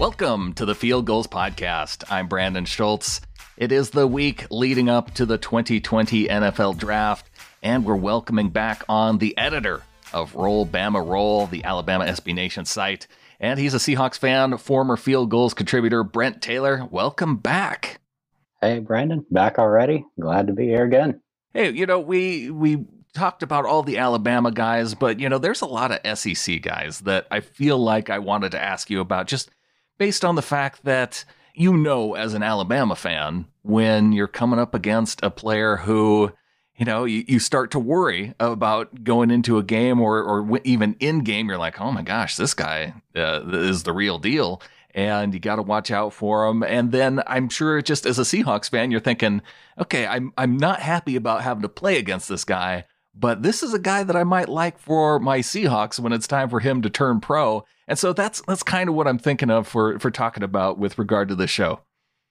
Welcome to the Field Gulls Podcast. I'm Brandon Schultz. It is the week leading up to the 2020 NFL Draft, and we're welcoming back on the editor of Roll Bama Roll, the Alabama SB Nation site. And he's a Seahawks fan, former Field Gulls contributor, Brent Taylor. Welcome back. Hey, Brandon, back already? Glad to be here again. Hey, you know, we we talked about all the Alabama guys, but you know, there's a lot of SEC guys that I feel like I wanted to ask you about just based on the fact that you know, as an Alabama fan, when you're coming up against a player who, you know, you, you start to worry about going into a game or, or even in game, you're like, oh my gosh, this guy uh, is the real deal. And you got to watch out for him. And then I'm sure just as a Seahawks fan, you're thinking, okay, I'm, I'm not happy about having to play against this guy, but this is a guy that I might like for my Seahawks when it's time for him to turn pro. And so that's that's kind of what I'm thinking of for for talking about with regard to the show.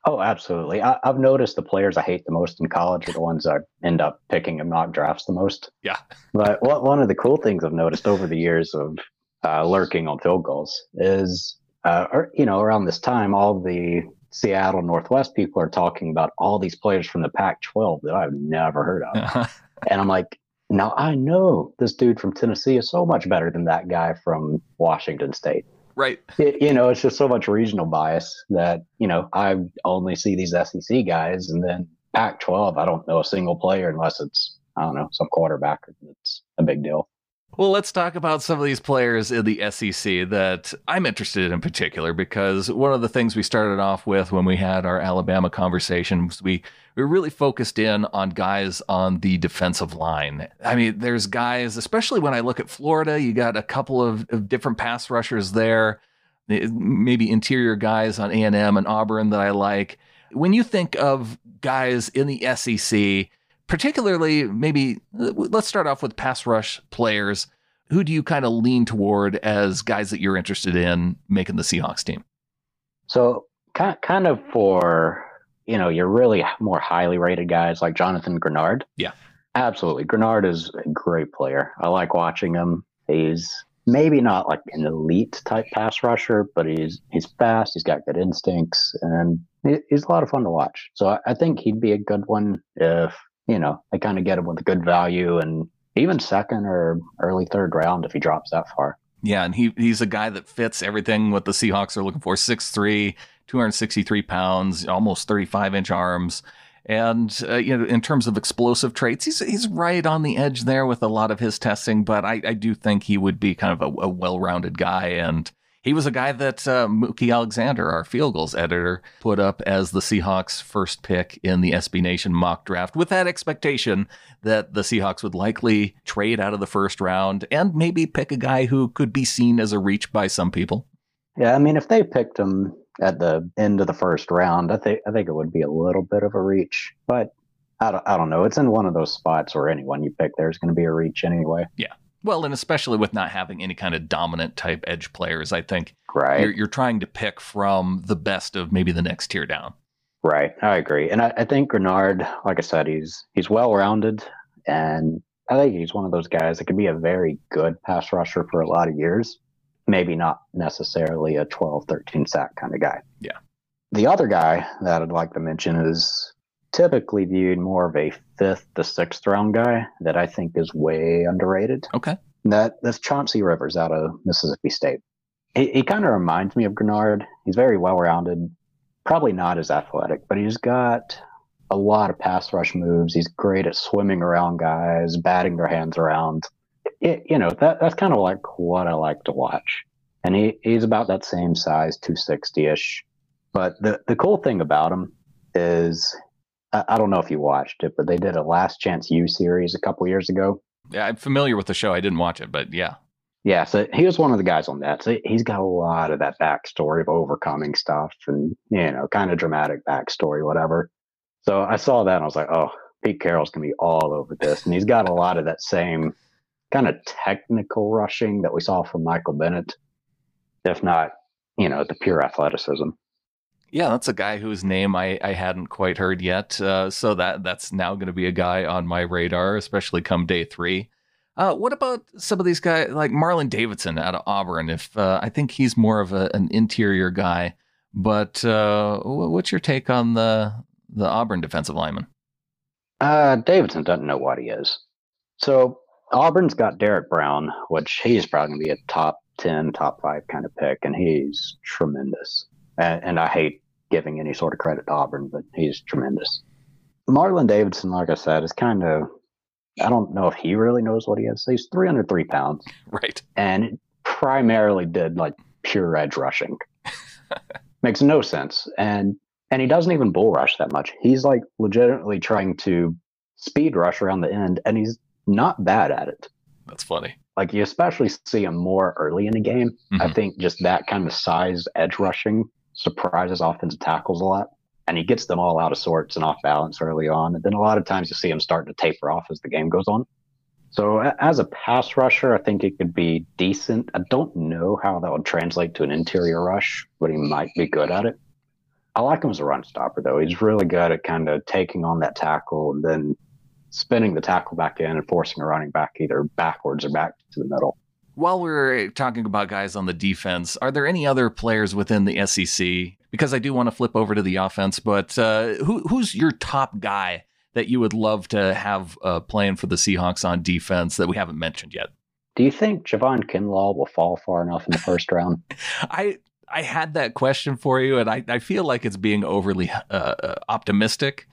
Oh, absolutely. I, have noticed the players I hate the most in college are the ones I end up picking in mock drafts the most. Yeah. but what, one of the cool things I've noticed over the years of uh, lurking on Field Gulls is, uh, or, you know, around this time, all the Seattle Northwest people are talking about all these players from the Pac 12 that I've never heard of. and I'm like, now I know this dude from Tennessee is so much better than that guy from Washington State. Right. It, you know, it's just so much regional bias that, you know, I only see these SEC guys and then Pac 12, I don't know a single player unless it's, I don't know, some quarterback. It's a big deal. Well, let's talk about some of these players in the SEC that I'm interested in in particular because one of the things we started off with when we had our Alabama conversation was we we really focused in on guys on the defensive line. I mean, there's guys, especially when I look at Florida, you got a couple of, of different pass rushers there, eh, maybe interior guys on A&M and Auburn that I like. When you think of guys in the SEC, particularly maybe uh, let's start off with pass rush players. Who do you kind of lean toward as guys that you're interested in making the Seahawks team? So, kind of for you know your really more highly rated guys like Jonathan Greenard. Yeah, absolutely. Greenard is a great player. I like watching him. He's maybe not like an elite type pass rusher, but he's he's fast. He's got good instincts, and he's a lot of fun to watch. So I, I think he'd be a good one if you know, they kind of get him with a good value and even second or early third round if he drops that far. Yeah, and he he's a guy that fits everything what the Seahawks are looking for. 6'3", 263 pounds, almost 35 inch arms. And uh, you know, in terms of explosive traits, he's he's right on the edge there with a lot of his testing. But I, I do think he would be kind of a, a well rounded guy, and he was a guy that uh, Mookie Alexander, our Field Gulls editor, put up as the Seahawks' first pick in the SB Nation mock draft with that expectation that the Seahawks would likely trade out of the first round and maybe pick a guy who could be seen as a reach by some people. Yeah, I mean, if they picked him at the end of the first round, I think I think it would be a little bit of a reach, but I don't, I don't know. It's in one of those spots where anyone you pick there's going to be a reach anyway. Yeah. Well, and especially with not having any kind of dominant type edge players, I think right. you're, you're trying to pick from the best of maybe the next tier down. Right, I agree, and I, I think Greenard, like I said, he's he's well rounded, and I think he's one of those guys that could be a very good pass rusher for a lot of years. Maybe not necessarily a 12, 13 sack kind of guy. Yeah. The other guy that I'd like to mention is typically viewed more of a fifth to sixth round guy that I think is way underrated. Okay. That that's Chauncey Rivers out of Mississippi State. He, he kind of reminds me of Greenard. He's very well rounded, probably not as athletic, but he's got a lot of pass rush moves. He's great at swimming around guys, batting their hands around. It, you know, that that's kind of like what I like to watch. And he, he's about that same size, 260 ish. But the, the cool thing about him is I don't know if you watched it, but they did a Last Chance U series a couple years ago. Yeah, I'm familiar with the show. I didn't watch it, but yeah. Yeah, so he was one of the guys on that. So he's got a lot of that backstory of overcoming stuff and, you know, kind of dramatic backstory, whatever. So I saw that and I was like, oh, Pete Carroll's going to be all over this. And he's got a lot of that same kind of technical rushing that we saw from Michael Bennett, if not, you know, the pure athleticism. Yeah, that's a guy whose name I, I hadn't quite heard yet. Uh, so that that's now going to be a guy on my radar, especially come day three. Uh, what about some of these guys like Marlon Davidson out of Auburn? If uh, I think he's more of a, an interior guy, but uh, what's your take on the the Auburn defensive lineman? Uh, Davidson doesn't know what he is. So Auburn's got Derrick Brown, which he's probably going to be a top 10, top five kind of pick, and he's tremendous. And, and I hate giving any sort of credit to Auburn, but he's tremendous. Marlon Davidson, like I said, is kind of, I don't know if he really knows what he is. He's 303 pounds. Right. And primarily did like pure edge rushing. Makes no sense. And and he doesn't even bull rush that much. He's like legitimately trying to speed rush around the end, and he's not bad at it. That's funny. Like you especially see him more early in the game. Mm-hmm. I think just that kind of size edge rushing surprises offensive tackles a lot. And he gets them all out of sorts and off balance early on. And then a lot of times you see him starting to taper off as the game goes on. So as a pass rusher, I think it could be decent. I don't know how that would translate to an interior rush, but he might be good at it. I like him as a run stopper, though. He's really good at kind of taking on that tackle and then spinning the tackle back in and forcing a running back either backwards or back to the middle. While we're talking about guys on the defense, are there any other players within the SEC? Because I do want to flip over to the offense, but uh, who, who's your top guy that you would love to have uh, playing for the Seahawks on defense that we haven't mentioned yet? Do you think Javon Kinlaw will fall far enough in the first round? I I had that question for you, and I, I feel like it's being overly uh, uh optimistic.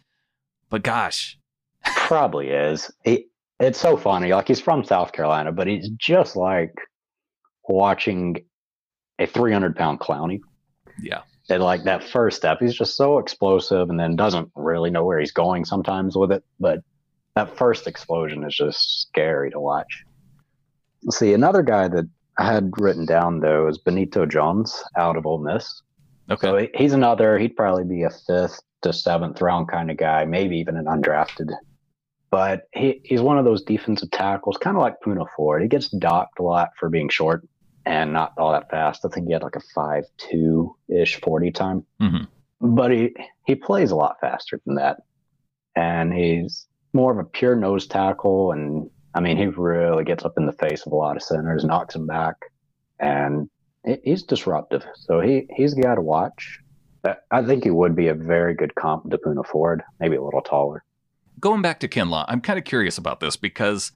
But gosh, probably is. He, it's so funny. Like he's from South Carolina, but he's just like watching a 300 pound Clowney. Yeah. And like that first step, he's just so explosive and then doesn't really know where he's going sometimes with it. But that first explosion is just scary to watch. See, another guy that I had written down though is Benito Jones out of Ole Miss. Okay. So he's another, he'd probably be a fifth to seventh round kind of guy, maybe even an undrafted but he, he's one of those defensive tackles, kind of like Poona Ford. He gets docked a lot for being short and not all that fast. I think he had like a five two ish forty time, mm-hmm. but he he plays a lot faster than that, and he's more of a pure nose tackle. And I mean, he really gets up in the face of a lot of centers, knocks them back, and he's disruptive. So he he's got to watch. I think he would be a very good comp to Poona Ford, maybe a little taller going back to Kinlaw, I'm kind of curious about this because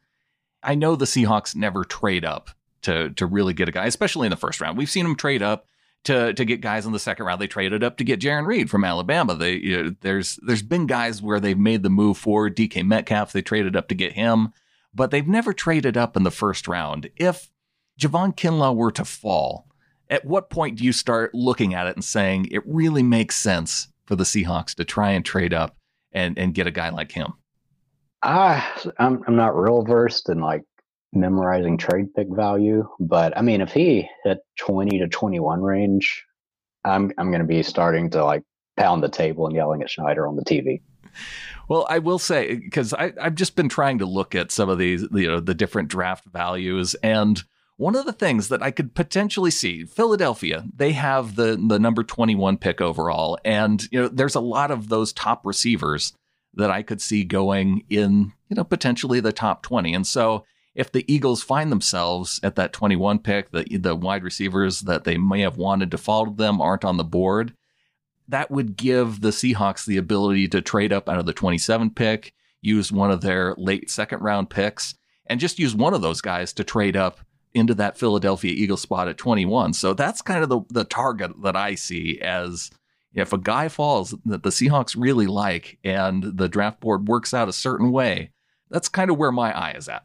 I know the Seahawks never trade up to to really get a guy, especially in the first round. We've seen them trade up to to get guys in the second round. They traded up to get Jarran Reed from Alabama. They you know, there's there's been guys where they've made the move for DK Metcalf. They traded up to get him, but they've never traded up in the first round. If Javon Kinlaw were to fall, at what point do you start looking at it and saying it really makes sense for the Seahawks to try and trade up and and get a guy like him? I I'm I'm not real versed in like memorizing trade pick value, but I mean if he hit 20 to 21 range, I'm I'm going to be starting to like pound the table and yelling at Schneider on the TV. Well, I will say because I've just been trying to look at some of these, you know, the different draft values, and one of the things that I could potentially see, Philadelphia, they have the the number 21 pick overall, and you know, there's a lot of those top receivers that I could see going in, you know, potentially the top 20. And so if the Eagles find themselves at that 21 pick, the the wide receivers that they may have wanted to follow them aren't on the board, that would give the Seahawks the ability to trade up out of the 27 pick, use one of their late second round picks, and just use one of those guys to trade up into that Philadelphia Eagle spot at 21. So that's kind of the, the target that I see as if a guy falls that the Seahawks really like and the draft board works out a certain way, that's kind of where my eye is at.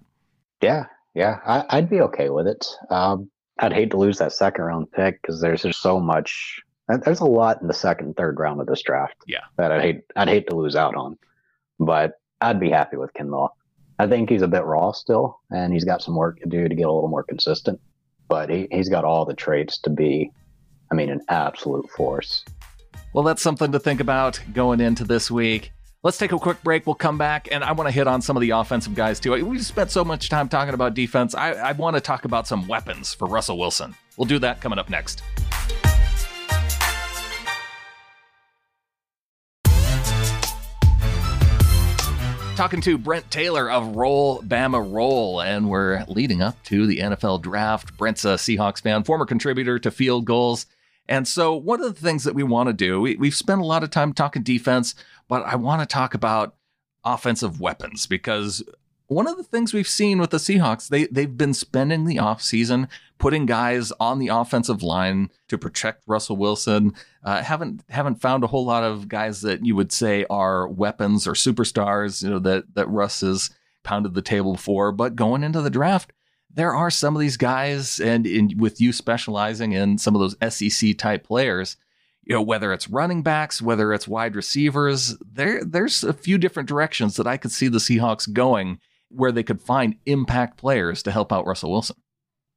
Yeah, yeah, I, would be okay with it. Um, I'd hate to lose that second round pick because there's just so much. There's a lot in the second, third round of this draft. Yeah, that I'd hate. I'd hate to lose out on, but I'd be happy with Kinlaw. I think he's a bit raw still, and he's got some work to do to get a little more consistent. But he, he's got all the traits to be, I mean, an absolute force. Well, that's something to think about going into this week. Let's take a quick break. We'll come back, and I want to hit on some of the offensive guys too. We spent so much time talking about defense. I, I want to talk about some weapons for Russell Wilson. We'll do that coming up next. Talking to Brent Taylor of Roll Bama Roll, and we're leading up to the NFL draft. Brent's a Seahawks fan, former contributor to Field Gulls. And so, one of the things that we want to do, we, we've spent a lot of time talking defense, but I want to talk about offensive weapons because one of the things we've seen with the Seahawks, they they've been spending the offseason putting guys on the offensive line to protect Russell Wilson. Uh, haven't haven't found a whole lot of guys that you would say are weapons or superstars, you know, that that Russ has pounded the table for. But going into the draft, there are some of these guys, and in, with you specializing in some of those SEC type players, you know, whether it's running backs, whether it's wide receivers, there there's a few different directions that I could see the Seahawks going where they could find impact players to help out Russell Wilson.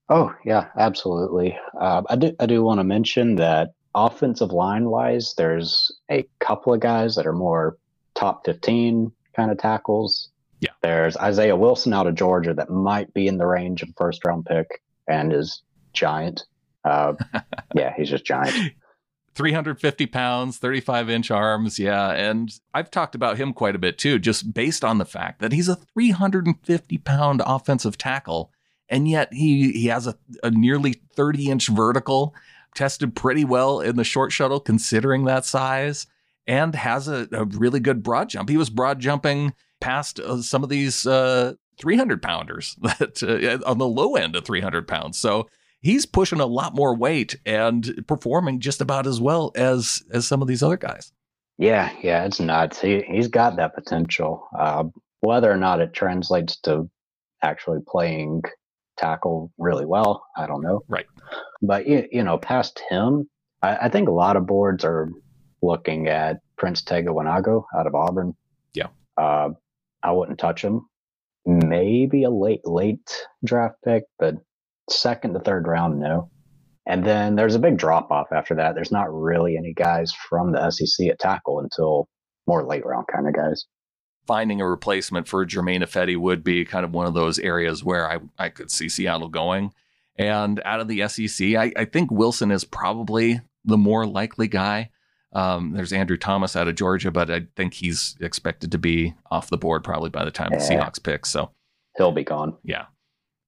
Oh yeah, absolutely. Uh, I do I do want to mention that offensive line wise, there's a couple of guys that are more top fifteen kind of tackles. Yeah. There's Isaiah Wilson out of Georgia that might be in the range of first round pick and is giant. Uh, yeah, he's just giant. 350 pounds, 35 inch arms. Yeah. And I've talked about him quite a bit too, just based on the fact that he's a 350 pound offensive tackle. And yet he, he has a, a nearly 30 inch vertical, tested pretty well in the short shuttle, considering that size, and has a, a really good broad jump. He was broad jumping past uh, some of these uh, 300 pounders that uh, on the low end of 300 pounds. So he's pushing a lot more weight and performing just about as well as as some of these other guys. Yeah, yeah, it's nuts. He he's got that potential. Uh, whether or not it translates to actually playing tackle really well, I don't know. Right. But you, you know, past him, I, I think a lot of boards are looking at Prince Tega Wanogho out of Auburn. Yeah. Uh, I wouldn't touch him. Maybe a late late draft pick, but second to third round, no. And then there's a big drop off after that. There's not really any guys from the SEC at tackle until more late round kind of guys. Finding a replacement for Germain Ifedi would be kind of one of those areas where I, I could see Seattle going. And out of the SEC, I, I think Wilson is probably the more likely guy. Um, there's Andrew Thomas out of Georgia, but I think he's expected to be off the board probably by the time yeah. the Seahawks pick. So he'll be gone. Yeah.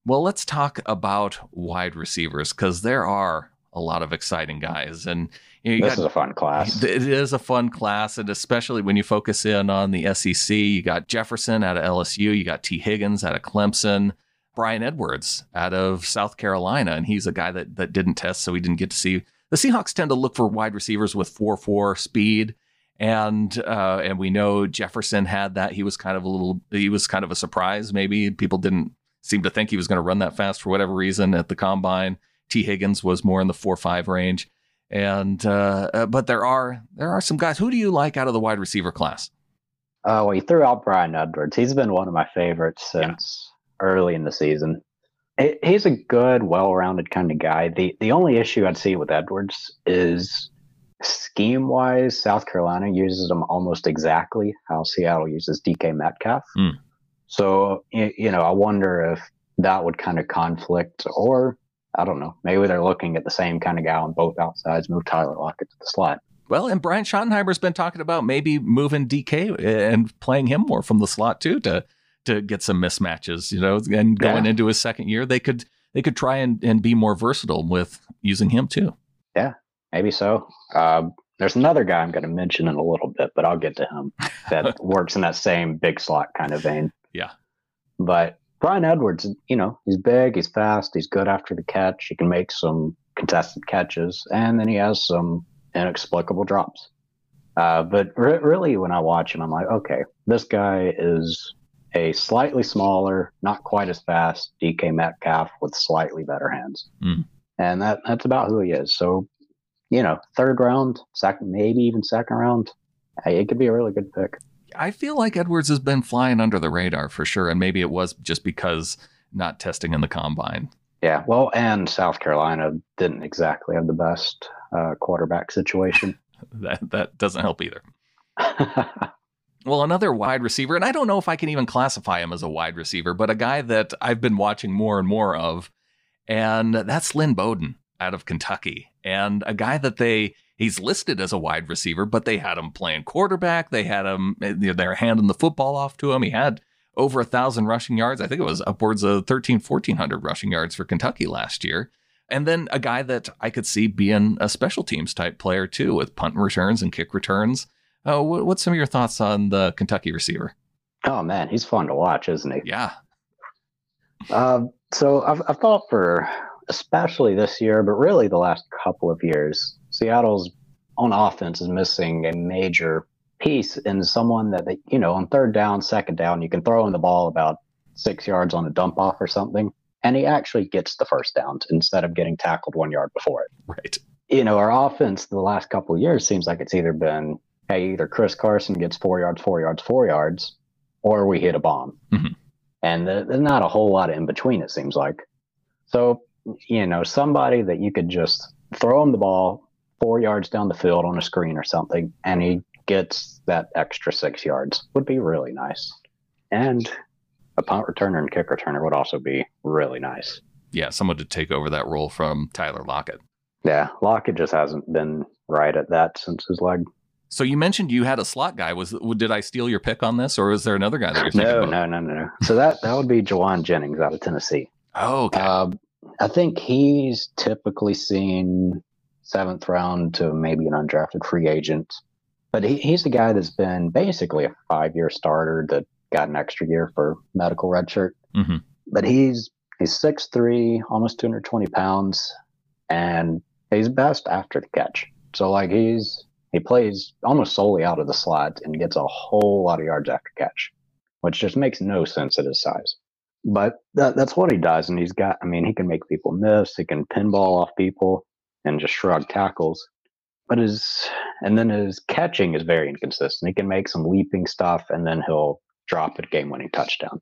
Well, let's talk about wide receivers because there are a lot of exciting guys, and you know, you this got, is a fun class. It is a fun class, and especially when you focus in on the SEC, you got Jefferson out of LSU, you got Tee Higgins out of Clemson, Bryan Edwards out of South Carolina, and he's a guy that that didn't test, so he didn't get to see. The Seahawks tend to look for wide receivers with four four speed, and uh, and we know Jefferson had that. He was kind of a little. He was kind of a surprise. Maybe people didn't seemed to think he was going to run that fast for whatever reason at the combine. Tee Higgins was more in the four five range, and uh, uh, but there are there are some guys. Who do you like out of the wide receiver class? Uh, well, you threw out Bryan Edwards. He's been one of my favorites since yeah. early in the season. He's a good, well-rounded kind of guy. the The only issue I'd see with Edwards is scheme-wise, South Carolina uses him almost exactly how Seattle uses DK Metcalf. Mm. So, you know, I wonder if that would kind of conflict or I don't know. Maybe they're looking at the same kind of guy on both outsides, move Tyler Lockett to the slot. Well, and Brian Schottenheimer's been talking about maybe moving DK and playing him more from the slot too to to get some mismatches, you know, and going yeah. into his second year, they could they could try and, and be more versatile with using him too. Yeah, maybe so. Um, there's another guy I'm going to mention in a little bit, but I'll get to him that works in that same big slot kind of vein. Yeah. But Bryan Edwards, you know, he's big, he's fast, he's good after the catch. He can make some contested catches, and then he has some inexplicable drops. Uh, but re- really, when I watch him, I'm like, okay, this guy is a slightly smaller, not quite as fast DK Metcalf with slightly better hands. Mm. And that that's about who he is. So, you know, third round, second, maybe even second round, it could be a really good pick. I feel like Edwards has been flying under the radar for sure, and maybe it was just because not testing in the combine. Yeah, well, and South Carolina didn't exactly have the best uh, quarterback situation. that that doesn't help either. well, another wide receiver, and I don't know if I can even classify him as a wide receiver, but a guy that I've been watching more and more of, and that's Lynn Bowden out of Kentucky and a guy that they he's listed as a wide receiver, but they had him playing quarterback. They had him they're handing the football off to him. He had over a thousand rushing yards. I think it was upwards of 13, 1400 rushing yards for Kentucky last year. And then a guy that I could see being a special teams type player too, with punt returns and kick returns. Uh, what's some of your thoughts on the Kentucky receiver? Oh man, he's fun to watch, isn't he? Yeah. Uh, so I've, I've thought for especially this year, but really the last couple of years, Seattle's on offense is missing a major piece in someone that they, you know, on third down, second down, you can throw in the ball about six yards on a dump off or something, and he actually gets the first down instead of getting tackled one yard before it. Right. You know, our offense the last couple of years seems like it's either been, hey, either Chris Carson gets four yards, four yards, four yards, or we hit a bomb. Mm-hmm. And there's not a whole lot in between, it seems like. So, you know, somebody that you could just throw him the ball four yards down the field on a screen or something, and he gets that extra six yards would be really nice. And a punt returner and kick returner would also be really nice. Yeah, someone to take over that role from Tyler Lockett. Yeah, Lockett just hasn't been right at that since his leg. So you mentioned you had a slot guy. Was did I steal your pick on this, or is there another guy that you're thinking no, about? No, no, no, no. So that that would be Jauan Jennings out of Tennessee. Oh, okay. Uh, I think he's typically seen seventh round to maybe an undrafted free agent. But he, he's the guy that's been basically a five year starter that got an extra year for medical redshirt. Mm-hmm. But he's he's six three, almost 220 pounds, and he's best after the catch. So like he's he plays almost solely out of the slot and gets a whole lot of yards after catch, which just makes no sense at his size. But that, that's what he does, and he's got. I mean, he can make people miss. He can pinball off people and just shrug tackles. But his and then his catching is very inconsistent. He can make some leaping stuff, and then he'll drop a game-winning touchdown.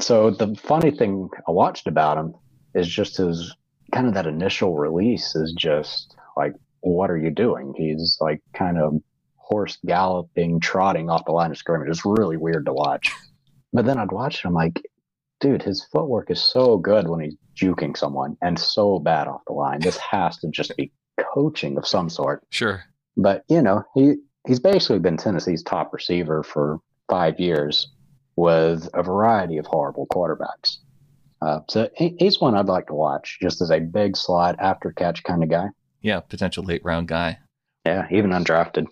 So the funny thing I watched about him is just his kind of that initial release is just like, what are you doing? He's like kind of horse galloping, trotting off the line of scrimmage. It's really weird to watch. But then I'd watch him like, dude, his footwork is so good when he's juking someone and so bad off the line. This has to just be coaching of some sort. Sure. But, you know, he, he's basically been Tennessee's top receiver for five years with a variety of horrible quarterbacks. Uh, so he, he's one I'd like to watch just as a big slot after catch kind of guy. Yeah, potential late round guy. Yeah, even undrafted.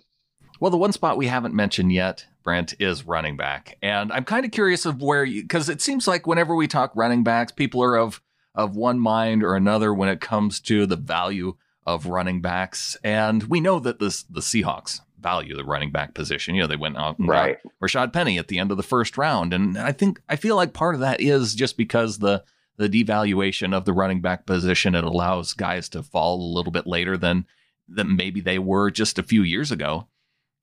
Well, the one spot we haven't mentioned yet, Brent, is running back. And I'm kind of curious of where you, because it seems like whenever we talk running backs, people are of, of one mind or another when it comes to the value of running backs. And we know that this, the Seahawks value the running back position. You know, they went out and right. got Rashad Penny at the end of the first round. And I think, I feel like part of that is just because the, the devaluation of the running back position, it allows guys to fall a little bit later than, than maybe they were just a few years ago.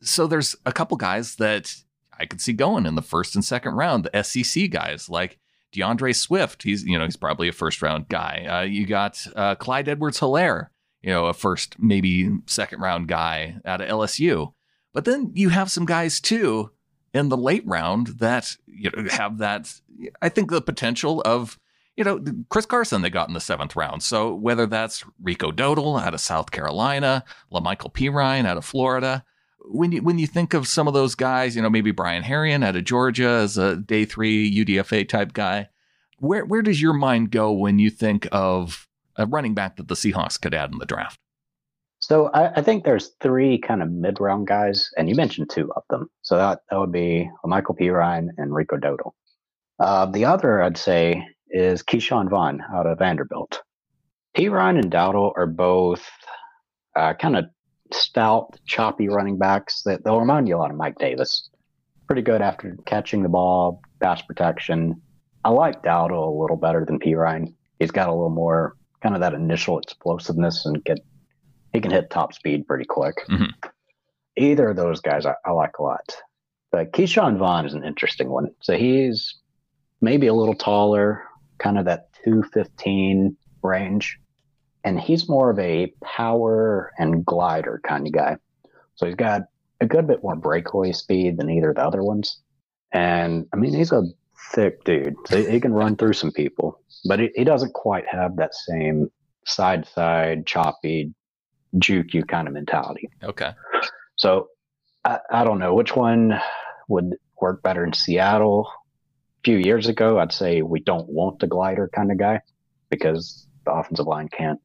So there's a couple guys that I could see going in the first and second round, the SEC guys like D'Andre Swift. He's, you know, he's probably a first round guy. Uh, you got uh, Clyde Edwards Helaire, you know, a first, maybe second round guy out of LSU. But then you have some guys too in the late round that you know, have that, I think, the potential of, you know, Chris Carson they got in the seventh round. So whether that's Rico Dowdle out of South Carolina, La'Mical Perine out of Florida, when you when you think of some of those guys, you know, maybe Brian Herrien out of Georgia as a day three UDFA type guy, where where does your mind go when you think of a running back that the Seahawks could add in the draft? So I, I think there's three kind of mid round guys, and you mentioned two of them. So that that would be Michael Perine and Rico Dowdle. Uh, the other I'd say is Ke'Shawn Vaughn out of Vanderbilt. Perine and Dowdle are both uh, kind of stout, choppy running backs that they'll remind you a lot of Mike Davis. Pretty good after catching the ball, pass protection. I like Dowdle a little better than Perine. He's got a little more kind of that initial explosiveness and get he can hit top speed pretty quick. Mm-hmm. Either of those guys I, I like a lot. But Ke'Shawn Vaughn is an interesting one. So he's maybe a little taller, kind of that 215 range and he's more of a power and glider kind of guy. So he's got a good bit more breakaway speed than either of the other ones. And I mean, he's a thick dude, so he can run through some people, but he, he doesn't quite have that same side side, choppy, juke you kind of mentality. Okay. So I, I don't know which one would work better in Seattle. A few years ago, I'd say we don't want the glider kind of guy because the offensive line can't,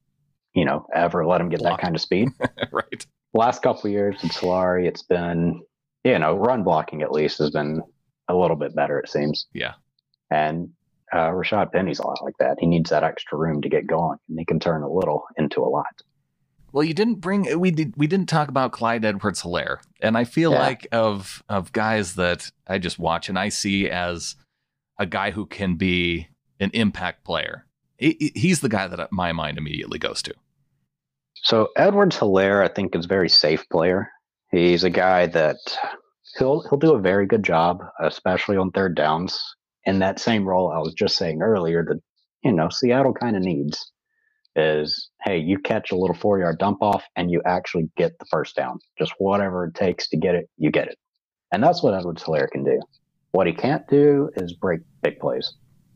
you know, ever let him get that kind of speed. right. Last couple of years in Solari, it's been, you know, run blocking at least has been a little bit better, it seems. Yeah. And uh, Rashad Penny's a lot like that. He needs that extra room to get going, and he can turn a little into a lot. Well, you didn't bring we did we didn't talk about Clyde Edwards Helaire. And I feel Yeah. like of of guys that I just watch and I see as a guy who can be an impact player. He- He's the guy that my mind immediately goes to. So Edwards Helaire, I think, is a very safe player. He's a guy that he'll he'll do a very good job, especially on third downs. In that same role I was just saying earlier that you know Seattle kind of needs is hey, you catch a little four yard dump off and you actually get the first down. Just whatever it takes to get it, you get it. And that's what Edwards Helaire can do. What he can't do is break big plays.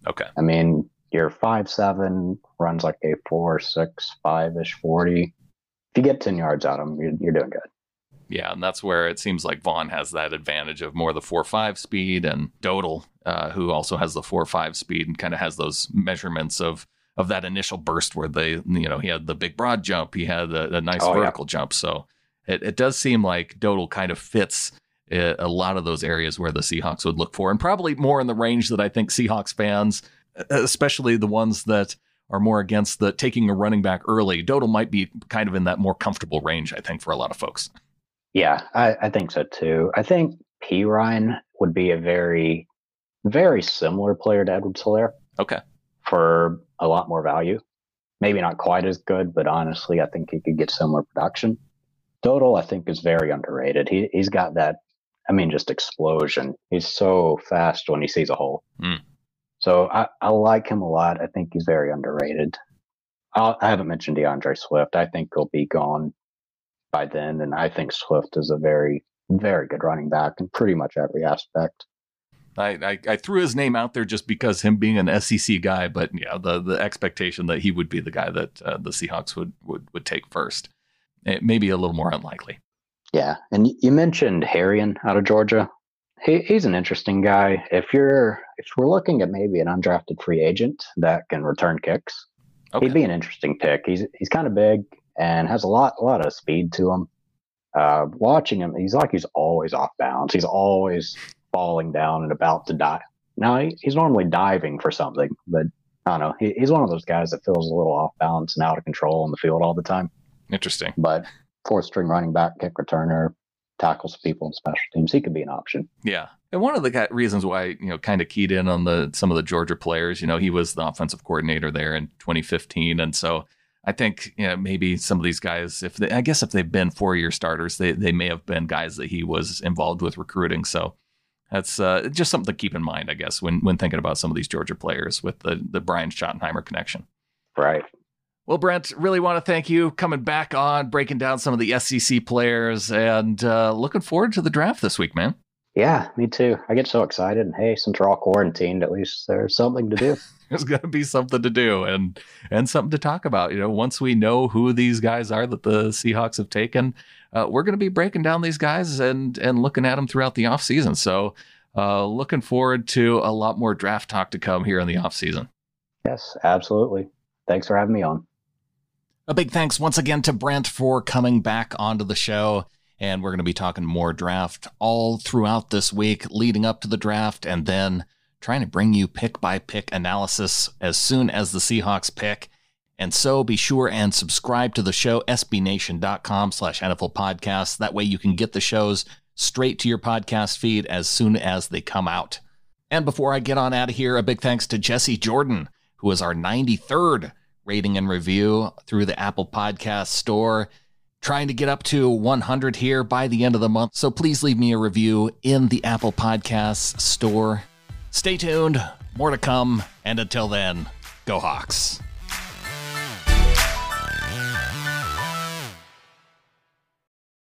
Okay. I mean, you're five seven, runs like a four six five ish forty. If you get ten yards out of him, you're, you're doing good. Yeah, and that's where it seems like Vaughn has that advantage of more the four five speed, and Dowdle, uh, who also has the four five speed and kind of has those measurements of of that initial burst where they, you know, he had the big broad jump, he had a, a nice Oh, yeah. vertical jump. So it, it does seem like Dowdle kind of fits uh, a lot of those areas where the Seahawks would look for, and probably more in the range that I think Seahawks fans, especially the ones that are more against the taking a running back early, Dowdle might be kind of in that more comfortable range, I think, for a lot of folks. Yeah, I, I think so too. I think Perine would be a very, very similar player to Edwards Helaire. Okay. for a lot more value. Maybe not quite as good, but honestly, I think he could get similar production. Dowdle, I think, is very underrated. He he's got that, I mean, just explosion. He's so fast when he sees a hole. Hmm. So I, I like him a lot. I think he's very underrated. i I haven't mentioned D'Andre Swift. I think he'll be gone by then, and I think Swift is a very, very good running back in pretty much every aspect. I, I, I threw his name out there just because him being an SEC guy, but yeah, the the expectation that he would be the guy that uh, the Seahawks would, would would take first, it may be a little more unlikely. Yeah, and you mentioned Herrien out of Georgia. He, he's an interesting guy. If you're if we're looking at maybe an undrafted free agent that can return kicks, Okay, he'd be an interesting pick. He's he's kind of big and has a lot a lot of speed to him. Uh, watching him, he's like he's always off balance. He's always falling down and about to die. Now he, he's normally diving for something, but I don't know. He, he's one of those guys that feels a little off balance and out of control on the field all the time. interesting. But fourth string running back, kick returner, tackles people in special teams, he could be an option. Yeah, and one of the reasons why you know kind of keyed in on the some of the Georgia players, you know, he was the offensive coordinator there in 2015, and so I think you know, maybe some of these guys, if they, I guess if they've been four year starters, they they may have been guys that he was involved with recruiting. So that's uh, just something to keep in mind, I guess, when when thinking about some of these Georgia players with the the Brian Schottenheimer connection. Right. Well, Brent, really want to thank you coming back on, breaking down some of the SEC players, and uh, looking forward to the draft this week, man. Yeah, me too. I get so excited. And hey, since we're all quarantined, at least there's something to do. There's going to be something to do and and something to talk about. You know, once we know who these guys are that the Seahawks have taken, uh, we're going to be breaking down these guys and and looking at them throughout the offseason. So, uh, looking forward to a lot more draft talk to come here in the offseason. yes, absolutely. Thanks for having me on. A big thanks once again to Brent for coming back onto the show. And we're going to be talking more draft all throughout this week, leading up to the draft, and then trying to bring you pick by pick analysis as soon as the Seahawks pick. And so be sure and subscribe to the show, sbnation.com slash NFL podcast. That way you can get the shows straight to your podcast feed as soon as they come out. And before I get on out of here, a big thanks to Jesse Jordan, who is our 93rd rating and review through the Apple Podcast Store. Trying to get up to 100 here by the end of the month. So please leave me a review in the Apple Podcasts Store. Stay tuned, more to come. And until then, go Hawks.